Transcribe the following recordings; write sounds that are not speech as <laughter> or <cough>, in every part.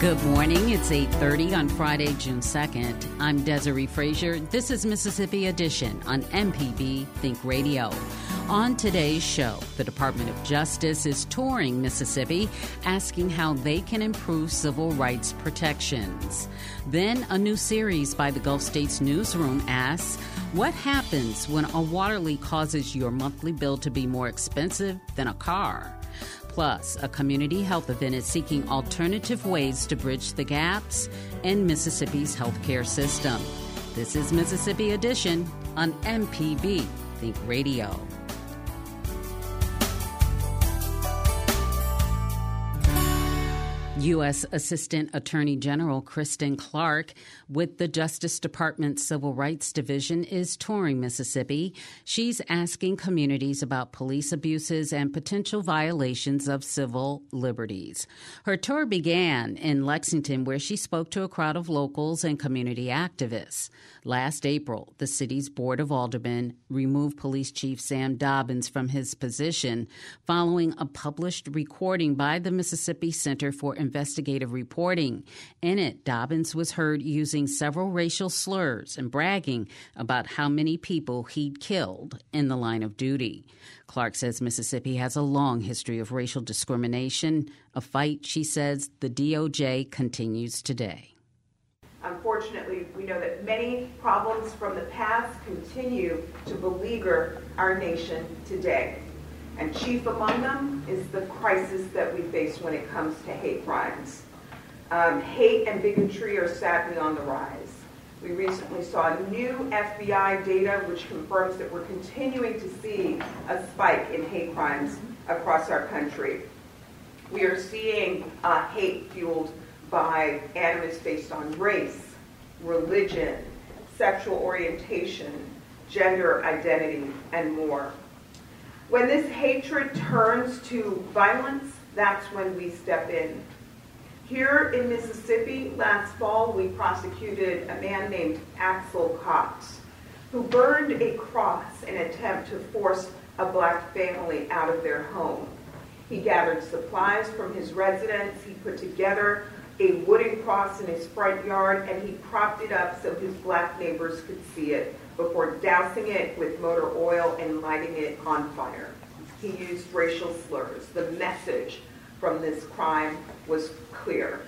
Good morning. It's 8:30 on Friday, June 2nd. I'm Desare Frazier. This is Mississippi Edition on MPB Think Radio. On today's show, the Department of Justice is touring Mississippi asking how they can improve civil rights protections. Then a new series by the Gulf States Newsroom asks, what happens when a water leak causes your monthly bill to be more expensive than a car? Plus, a community health event is seeking alternative ways to bridge the gaps in Mississippi's healthcare system. This is Mississippi Edition on MPB Think Radio. U.S. Assistant Attorney General Kristen Clarke with the Justice Department Civil Rights Division is touring Mississippi. She's asking communities about police abuses and potential violations of civil liberties. Her tour began in Lexington, where she spoke to a crowd of locals and community activists. Last April, the city's Board of Aldermen removed Police Chief Sam Dobbins from his position following a published recording by the Mississippi Center for investigative reporting. In it, Dobbins was heard using several racial slurs and bragging about how many people he'd killed in the line of duty. Clarke says Mississippi has a long history of racial discrimination, a fight, she says, the DOJ continues today. Unfortunately, we know that many problems from the past continue to beleaguer our nation today. And chief among them is the crisis that we face when it comes to hate crimes. Um, hate and bigotry are sadly on the rise. We recently saw new FBI data which confirms that we're continuing to see a spike in hate crimes across our country. We are seeing uh, hate fueled by animus based on race, religion, sexual orientation, gender identity, and more. When this hatred turns to violence, that's when we step in. Here in Mississippi, last fall, we prosecuted a man named Axel Cox, who burned a cross in an attempt to force a black family out of their home. He gathered supplies from his residence. He put together a wooden cross in his front yard and he propped it up so his black neighbors could see it before dousing it with motor oil and lighting it on fire. He used racial slurs. The message from this crime was clear.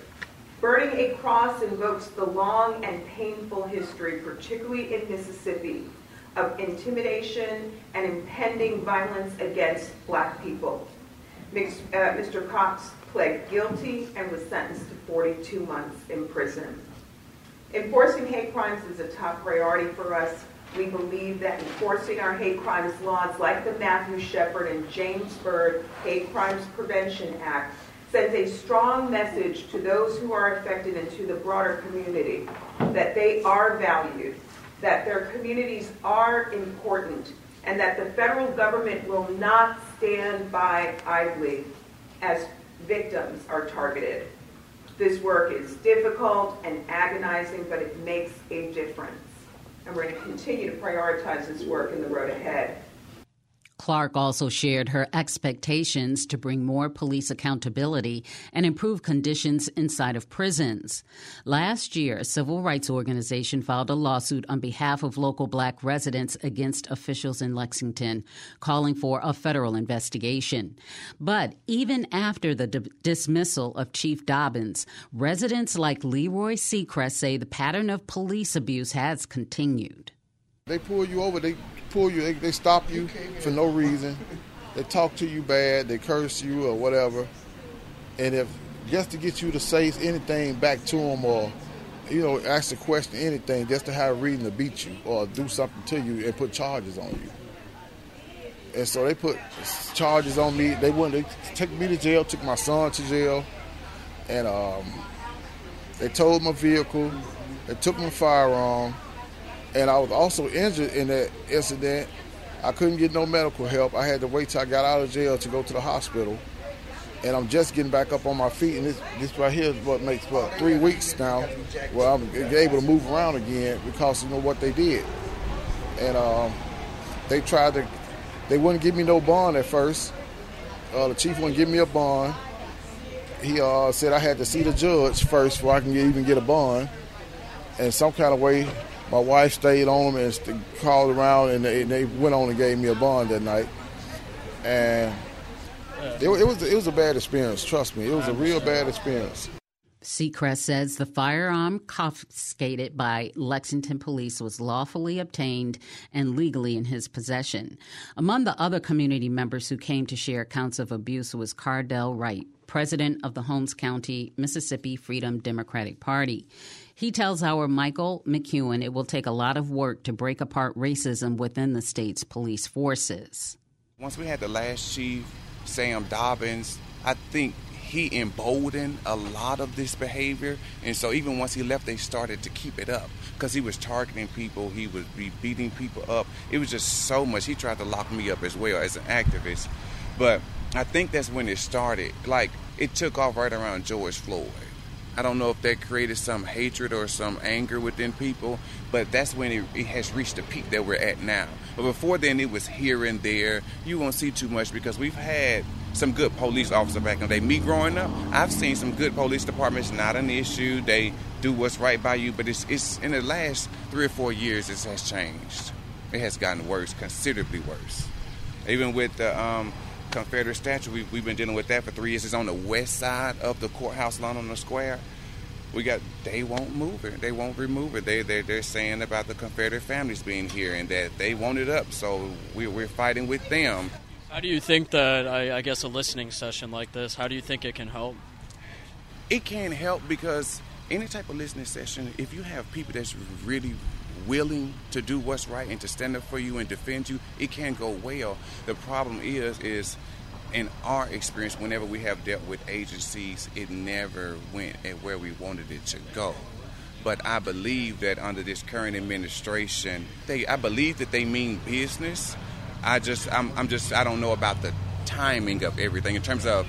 Burning a cross invokes the long and painful history, particularly in Mississippi, of intimidation and impending violence against black people. Mr. Uh, Cox pled guilty and was sentenced to 42 months in prison. Enforcing hate crimes is a top priority for us. We believe that enforcing our hate crimes laws, like the Matthew Shepard and James Byrd Hate Crimes Prevention Act, sends a strong message to those who are affected and to the broader community that they are valued, that their communities are important, and that the federal government will not stand by idly as victims are targeted. This work is difficult and agonizing, but it makes a difference. And we're going to continue to prioritize this work in the road ahead. Clarke also shared her expectations to bring more police accountability and improve conditions inside of prisons. Last year, a civil rights organization filed a lawsuit on behalf of local black residents against officials in Lexington, calling for a federal investigation. But even after the d- dismissal of Chief Dobbins, residents like Leroy Seacrest say the pattern of police abuse has continued. They pull you over, they pull you, they, they stop you for no reason. They talk to you bad, they curse you or whatever. And if just to get you to say anything back to them or you know ask a question anything just to have a reason to beat you or do something to you and put charges on you. And so they put charges on me. They wouldn't they took me to jail, took my son to jail, and um, they towed my vehicle. They took my firearm and I was also injured in that incident. I couldn't get no medical help. I had to wait till I got out of jail to go to the hospital. And I'm just getting back up on my feet, and this, this right here is what makes what three weeks now, where I'm able to move around again because you know what they did, and um, they tried to, they wouldn't give me no bond at first. Uh, the chief wouldn't give me a bond. He uh, said I had to see the judge first before I can even get a bond. And some kind of way, my wife stayed on them and called around, and they, they, went on and gave me a bond that night. And it, it, was it was a bad experience. Trust me, it was a real bad experience. Seacrest says the firearm confiscated by Lexington police was lawfully obtained and legally in his possession. Among the other community members who came to share accounts of abuse was Cardell Wright, president of the Holmes County, Mississippi Freedom Democratic Party. He tells our Michael McEwen it will take a lot of work to break apart racism within the state's police forces. Once we had the last chief, Sam Dobbins, I think he emboldened a lot of this behavior. And so even once he left, they started to keep it up because he was targeting people, he would be beating people up. It was just so much. He tried to lock me up as well as an activist. But I think that's when it started. Like, it took off right around George Floyd. I don't know if that created some hatred or some anger within people, but that's when it, it, has reached the peak that we're at now. But before then, it was here and there. You won't see too much because we've had some good police officers back in the day. Me growing up, I've seen some good police departments, not an issue. They do what's right by you, but it's, it's in the last three or four years, it has changed. It has gotten worse, considerably worse. Even with the um, Confederate statue. We've, we've been dealing with that for three years. It's on the west side of the courthouse lawn on the square. We got they won't move it. They won't remove it. They they they're saying about the Confederate families being here and that they want it up. So we, we're fighting with them. How do you think that I, I guess a listening session like this? How do you think it can help? It can help because any type of listening session, if you have people that's really willing to do what's right and to stand up for you and defend you, it can go well. The problem is, is in our experience, whenever we have dealt with agencies, it never went at where we wanted it to go. But I believe that under this current administration, they I believe that they mean business. I just I'm, I'm just I don't know about the timing of everything in terms of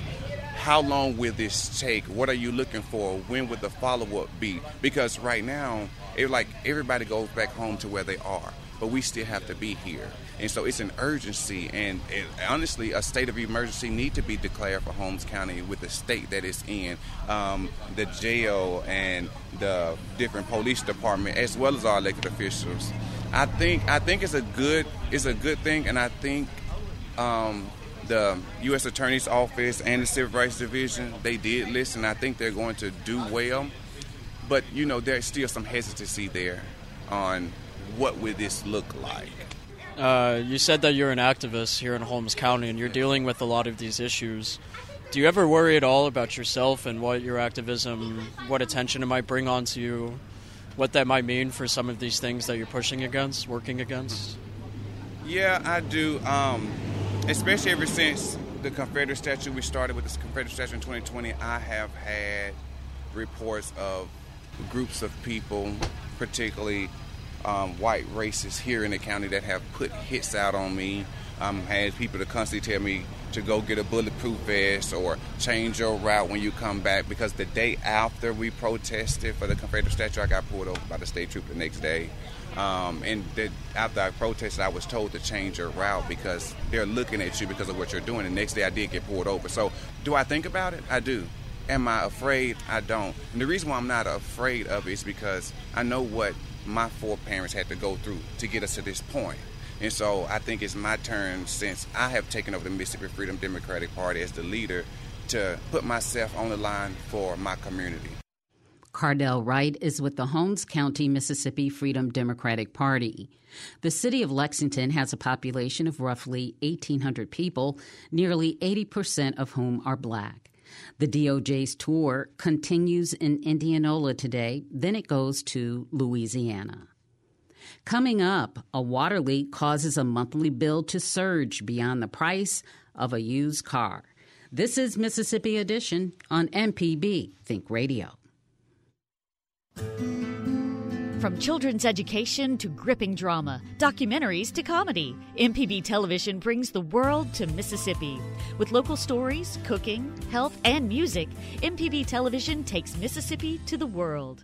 how long will this take? What are you looking for? When would the follow up be? Because right now it like everybody goes back home to where they are, but we still have to be here. And so it's an urgency, and it, honestly, a state of emergency need to be declared for Holmes County with the state that it's in, um, the jail and the different police department, as well as our elected officials. I think I think it's a good it's a good thing, and I think um, the U.S. Attorney's Office and the Civil Rights Division they did listen. I think they're going to do well but you know there's still some hesitancy there on what would this look like. Uh, you said that you're an activist here in Holmes County and you're dealing with a lot of these issues. Do you ever worry at all about yourself and what your activism, what attention it might bring onto you, what that might mean for some of these things that you're pushing against, working against? Yeah, I do. Um, especially ever since the Confederate statue, we started with this Confederate statue in 2020, I have had reports of groups of people, particularly um, white racists here in the county that have put hits out on me. Um, had people to constantly tell me, to go get a bulletproof vest or change your route when you come back because the day after we protested for the Confederate statue, I got pulled over by the state trooper the next day. Um, and the, after I protested, I was told to change your route because they're looking at you because of what you're doing. The next day, I did get pulled over. So, do I think about it? I do. Am I afraid? I don't. And the reason why I'm not afraid of it is because I know what my four parents had to go through to get us to this point. And so I think it's my turn since I have taken over the Mississippi Freedom Democratic Party as the leader to put myself on the line for my community. Cardell Wright is with the Holmes County, Mississippi Freedom Democratic Party. The city of Lexington has a population of roughly 1,800 people, nearly 80% of whom are black. The DOJ's tour continues in Indianola today, then it goes to Louisiana. Coming up, a water leak causes a monthly bill to surge beyond the price of a used car. This is Mississippi Edition on MPB Think Radio. From children's education to gripping drama, documentaries to comedy, MPB Television brings the world to Mississippi. With local stories, cooking, health, and music, MPB Television takes Mississippi to the world.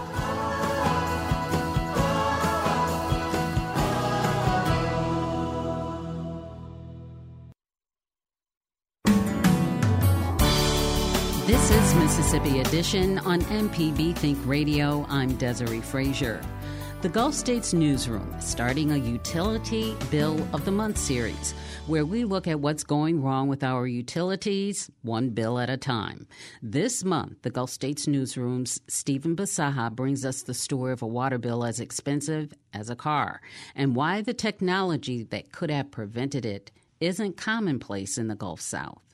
This is Mississippi Edition on MPB Think Radio. I'm Desare Frazier. The Gulf States Newsroom is starting a Utility Bill of the Month series where we look at what's going wrong with our utilities, one bill at a time. This month, the Gulf States Newsroom's Stephen Bisaha brings us the story of a water bill as expensive as a car and why the technology that could have prevented it isn't commonplace in the Gulf South.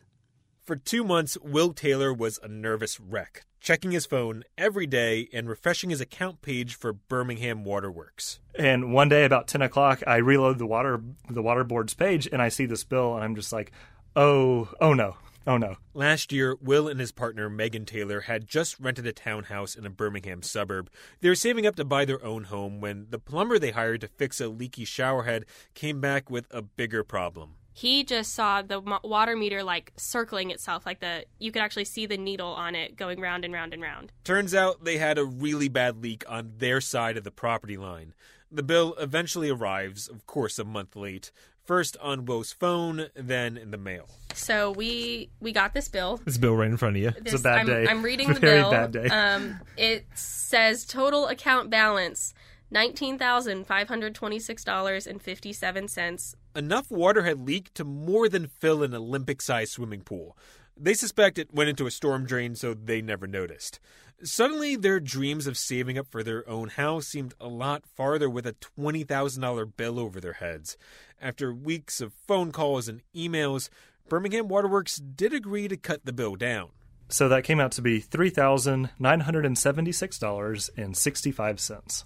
For two months, Will Taylor was a nervous wreck, checking his phone every day and refreshing his account page for Birmingham Waterworks. And one day, about ten o'clock, I reload the water the water board's page, and I see this bill, and I'm just like, "Oh, oh no, oh no!" Last year, Will and his partner Megan Taylor had just rented a townhouse in a Birmingham suburb. They were saving up to buy their own home when the plumber they hired to fix a leaky showerhead came back with a bigger problem he just saw the water meter like circling itself like the you could actually see the needle on it going round and round and round. Turns out they had a really bad leak on their side of the property line. The bill eventually arrives of course a month late first on will's phone then in the mail. So we we got this bill. This bill right in front of you. This, it's a bad I'm, day. I'm reading <laughs> the very bill. bad day. um, it says total account balance $19,526.57. Enough water had leaked to more than fill an Olympic sized swimming pool. They suspect it went into a storm drain, so they never noticed. Suddenly, their dreams of saving up for their own house seemed a lot farther with a $20,000 bill over their heads. After weeks of phone calls and emails, Birmingham Waterworks did agree to cut the bill down. So that came out to be $3,976.65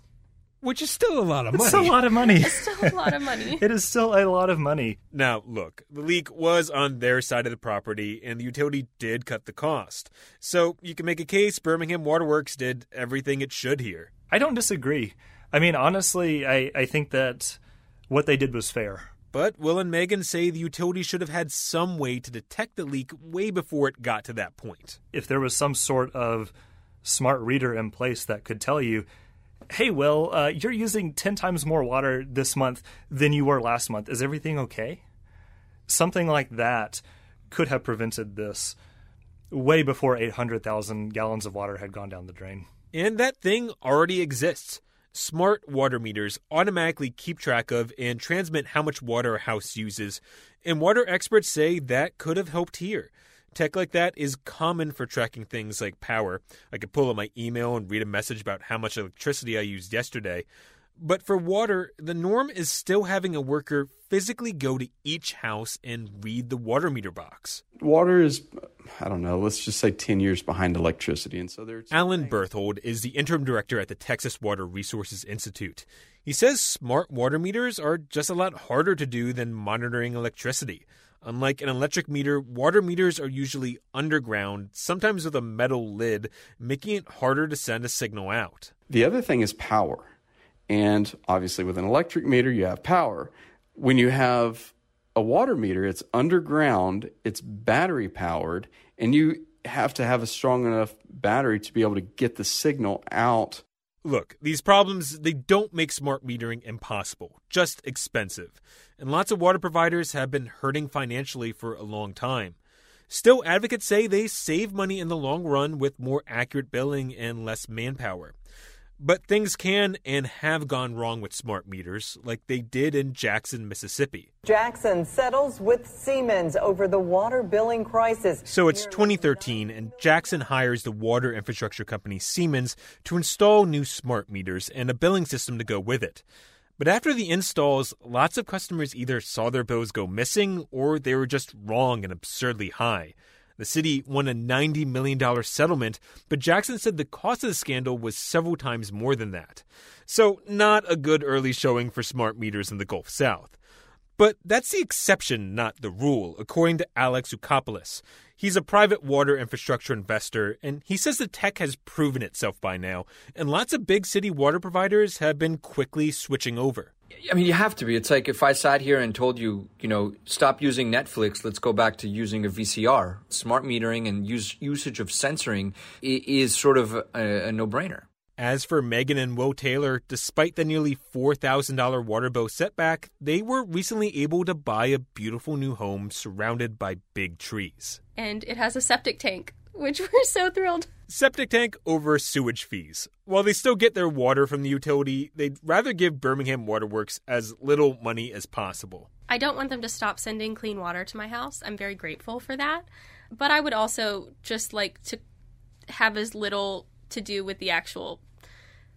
which is still a lot of money. It's a lot of money. It's still a lot of money. <laughs> it is still a lot of money. Now, look, the leak was on their side of the property, and the utility did cut the cost. So you can make a case Birmingham Waterworks did everything it should here. I don't disagree. I mean, honestly, I, I think that what they did was fair. But Will and Megan say the utility should have had some way to detect the leak way before it got to that point. If there was some sort of smart reader in place that could tell you, hey, Will, uh, you're using 10 times more water this month than you were last month. Is everything okay? Something like that could have prevented this way before 800,000 gallons of water had gone down the drain. And that thing already exists. Smart water meters automatically keep track of and transmit how much water a house uses, and water experts say that could have helped here. Tech like that is common for tracking things like power. I could pull up my email and read a message about how much electricity I used yesterday. But for water, the norm is still having a worker physically go to each house and read the water meter box. Water is I don't know, let's just say 10 years behind electricity. And so there's. Allen Berthold is the interim director at the Texas Water Resources Institute. He says smart water meters are just a lot harder to do than monitoring electricity. Unlike an electric meter, water meters are usually underground, sometimes with a metal lid, making it harder to send a signal out. The other thing is power. And obviously, with an electric meter, you have power. When you have a water meter, it's underground, it's battery powered, and you have to have a strong enough battery to be able to get the signal out. Look, these problems, they don't make smart metering impossible, just expensive. And lots of water providers have been hurting financially for a long time. Still, advocates say they save money in the long run with more accurate billing and less manpower. But things can and have gone wrong with smart meters, like they did in Jackson, Mississippi. Jackson settles with Siemens over the water billing crisis. So it's 2013, and Jackson hires the water infrastructure company Siemens to install new smart meters and a billing system to go with it. But after the installs, lots of customers either saw their bills go missing or they were just wrong and absurdly high. The city won a $90 million settlement, but Jackson said the cost of the scandal was several times more than that. So, not a good early showing for smart meters in the Gulf South. But that's the exception, not the rule, according to Alex Ukopoulos. He's a private water infrastructure investor, and he says the tech has proven itself by now, and lots of big city water providers have been quickly switching over. I mean, you have to be. It's like if I sat here and told you, you know, stop using Netflix, let's go back to using a VCR. Smart metering and use, usage of sensoring is sort of a, a no brainer. As for Megan and Will Taylor, despite the nearly $4,000 water bill setback, they were recently able to buy a beautiful new home surrounded by big trees. And it has a septic tank, which <laughs> we're so thrilled. Septic tank over sewage fees. While they still get their water from the utility, they'd rather give Birmingham Waterworks as little money as possible. I don't want them to stop sending clean water to my house. I'm very grateful for that. But I would also just like to have as little to do with the actual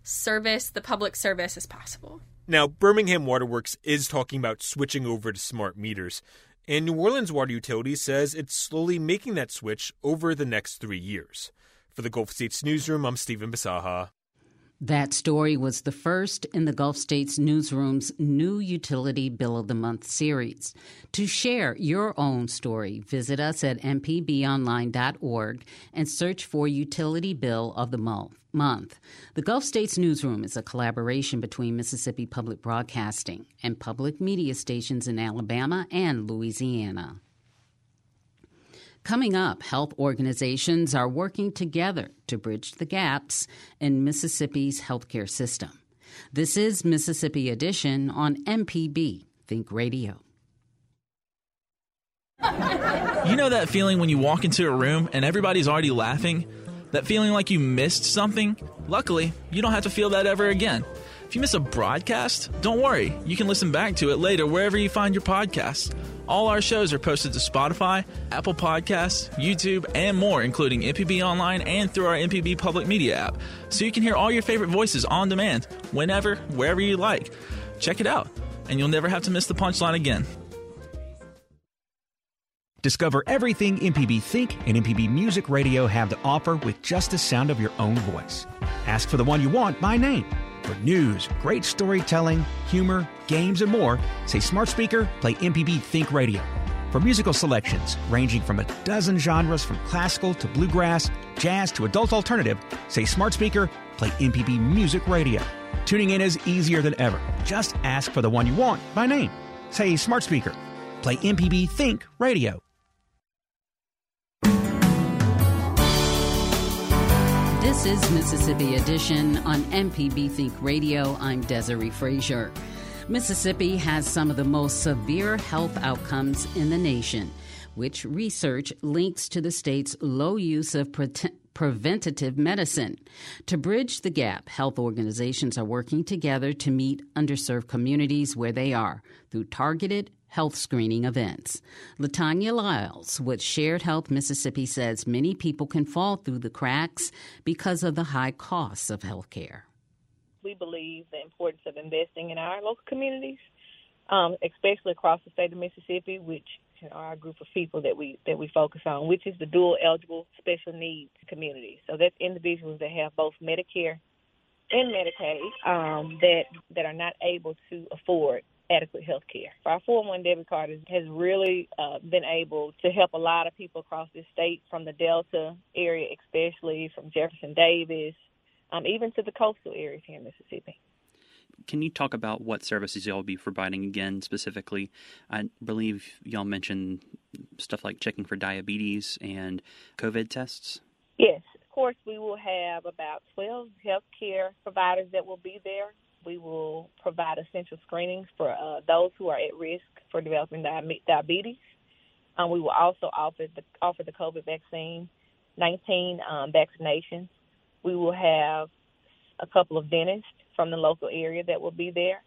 service, the public service, as possible. Now, Birmingham Waterworks is talking about switching over to smart meters, and New Orleans Water Utility says it's slowly making that switch over the next three years. For the Gulf States Newsroom, I'm Stephen Bisaha. That story was the first in the Gulf States Newsroom's new Utility Bill of the Month series. To share your own story, visit us at mpbonline.org and search for Utility Bill of the Month. Month. The Gulf States Newsroom is a collaboration between Mississippi Public Broadcasting and public media stations in Alabama and Louisiana. Coming up, health organizations are working together to bridge the gaps in Mississippi's healthcare system. This is Mississippi Edition on MPB Think Radio. You know that feeling when you walk into a room and everybody's already laughing? That feeling like you missed something? Luckily, you don't have to feel that ever again. If you miss a broadcast, don't worry. You can listen back to it later wherever you find your podcasts. All our shows are posted to Spotify, Apple Podcasts, YouTube, and more, including MPB Online and through our MPB Public Media app. So you can hear all your favorite voices on demand, whenever, wherever you like. Check it out, and you'll never have to miss the punchline again. Discover everything MPB Think and MPB Music Radio have to offer with just the sound of your own voice. Ask for the one you want by name. For news, great storytelling, humor, games, and more, say smart speaker, play MPB Think Radio. For musical selections ranging from a dozen genres from classical to bluegrass, jazz to adult alternative, say smart speaker, play MPB Music Radio. Tuning in is easier than ever. Just ask for the one you want by name. Say smart speaker, play MPB Think Radio. This is Mississippi Edition on MPB Think Radio. I'm Desare Frazier. Mississippi has some of the most severe health outcomes in the nation, which research links to the state's low use of pre- preventative medicine. To bridge the gap, health organizations are working together to meet underserved communities where they are through targeted health screening events. Latanya Lyles with Shared Health Mississippi says many people can fall through the cracks because of the high costs of health care. We believe the importance of investing in our local communities, um, especially across the state of Mississippi, which or our group of people that we that we focus on, which is the dual eligible special needs community. So that's individuals that have both Medicare and Medicaid um, that that are not able to afford adequate health care. Our 401 debit card is, has really uh, been able to help a lot of people across the state from the Delta area, especially from Jefferson Davis, um, even to the coastal areas here in Mississippi. Can you talk about what services y'all will be providing again specifically? I believe y'all mentioned stuff like checking for diabetes and COVID tests. Yes, of course, we will have about 12 healthcare providers that will be there. We will provide essential screenings for uh, those who are at risk for developing diabetes. Um, we will also offer the offer the COVID vaccine, 19 um, vaccinations. We will have a couple of dentists from the local area that will be there.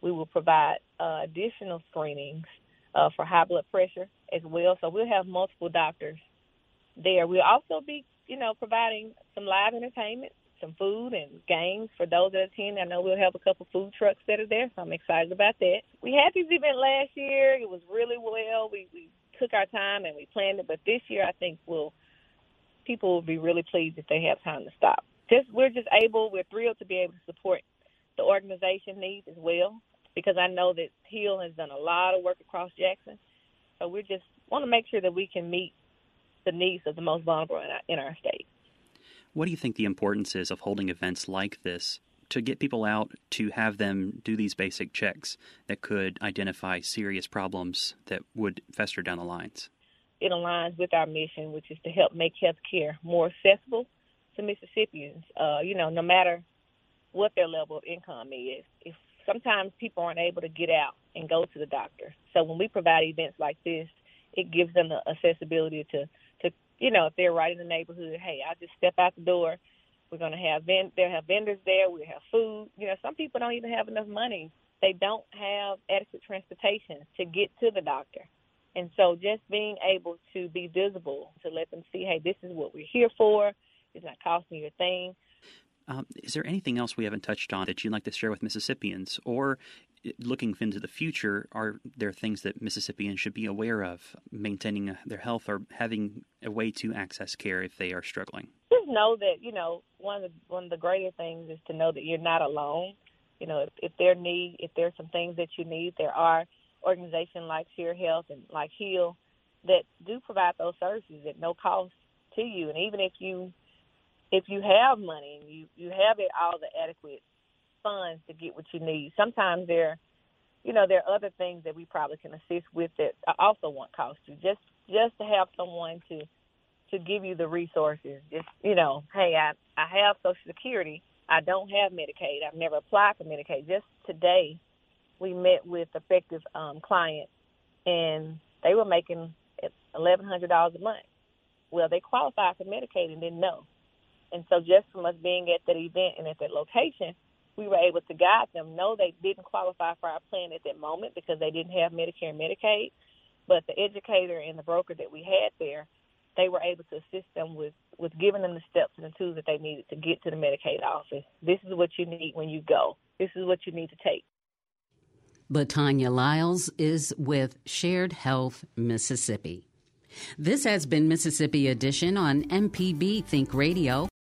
We will provide uh, additional screenings uh, for high blood pressure as well. So we'll have multiple doctors there. We'll also be, you know, providing some live entertainment, some food and games for those that attend. I know we'll have a couple food trucks that are there, so I'm excited about that. We had this event last year. It was really well. We, we took our time and we planned it, but this year I think we'll people will be really pleased if they have time to stop just we're just able, we're thrilled to be able to support the organization needs as well because I know that Heal has done a lot of work across Jackson. So we just want to make sure that we can meet the needs of the most vulnerable in our, in our state. What do you think the importance is of holding events like this to get people out to have them do these basic checks that could identify serious problems that would fester down the lines? It aligns with our mission, which is to help make health care more accessible to Mississippians, uh, you know, no matter what their level of income is. If sometimes people aren't able to get out and go to the doctor, so when we provide events like this, it gives them the accessibility to you know, if they're right in the neighborhood, hey, I'll just step out the door. We're to have vend- they'll have vendors there. We have food. You know, some people don't even have enough money. They don't have adequate transportation to get to the doctor. And so just being able to be visible, to let them see, hey, this is what we're here for. It's not costing you a thing. Um, is there anything else we haven't touched on that you'd like to share with Mississippians? Or looking into the future, are there things that Mississippians should be aware of maintaining their health or having a way to access care if they are struggling? Just know that, you know, one of the, one of the greater things is to know that you're not alone. You know, if, if there need, if there's some things that you need, there are organizations like Share Health and like Heal that do provide those services at no cost to you. And even if you if you have money and you you have it all the adequate funds to get what you need, sometimes there, you know, there are other things that we probably can assist with that also won't cost you. Just just to have someone to to give you the resources. Just you know, hey, I I have Social Security. I don't have Medicaid. I've never applied for Medicaid. Just today, we met with effective um, client, and they were making eleven hundred dollars a month. Well, they qualified for Medicaid and didn't know. And so just from us being at that event and at that location, we were able to guide them. No, they didn't qualify for our plan at that moment because they didn't have Medicare and Medicaid. But the educator and the broker that we had there, they were able to assist them with, with giving them the steps and the tools that they needed to get to the Medicaid office. This is what you need when you go. This is what you need to take. Latanya Lyles is with Shared Health Mississippi. This has been Mississippi Edition on MPB Think Radio.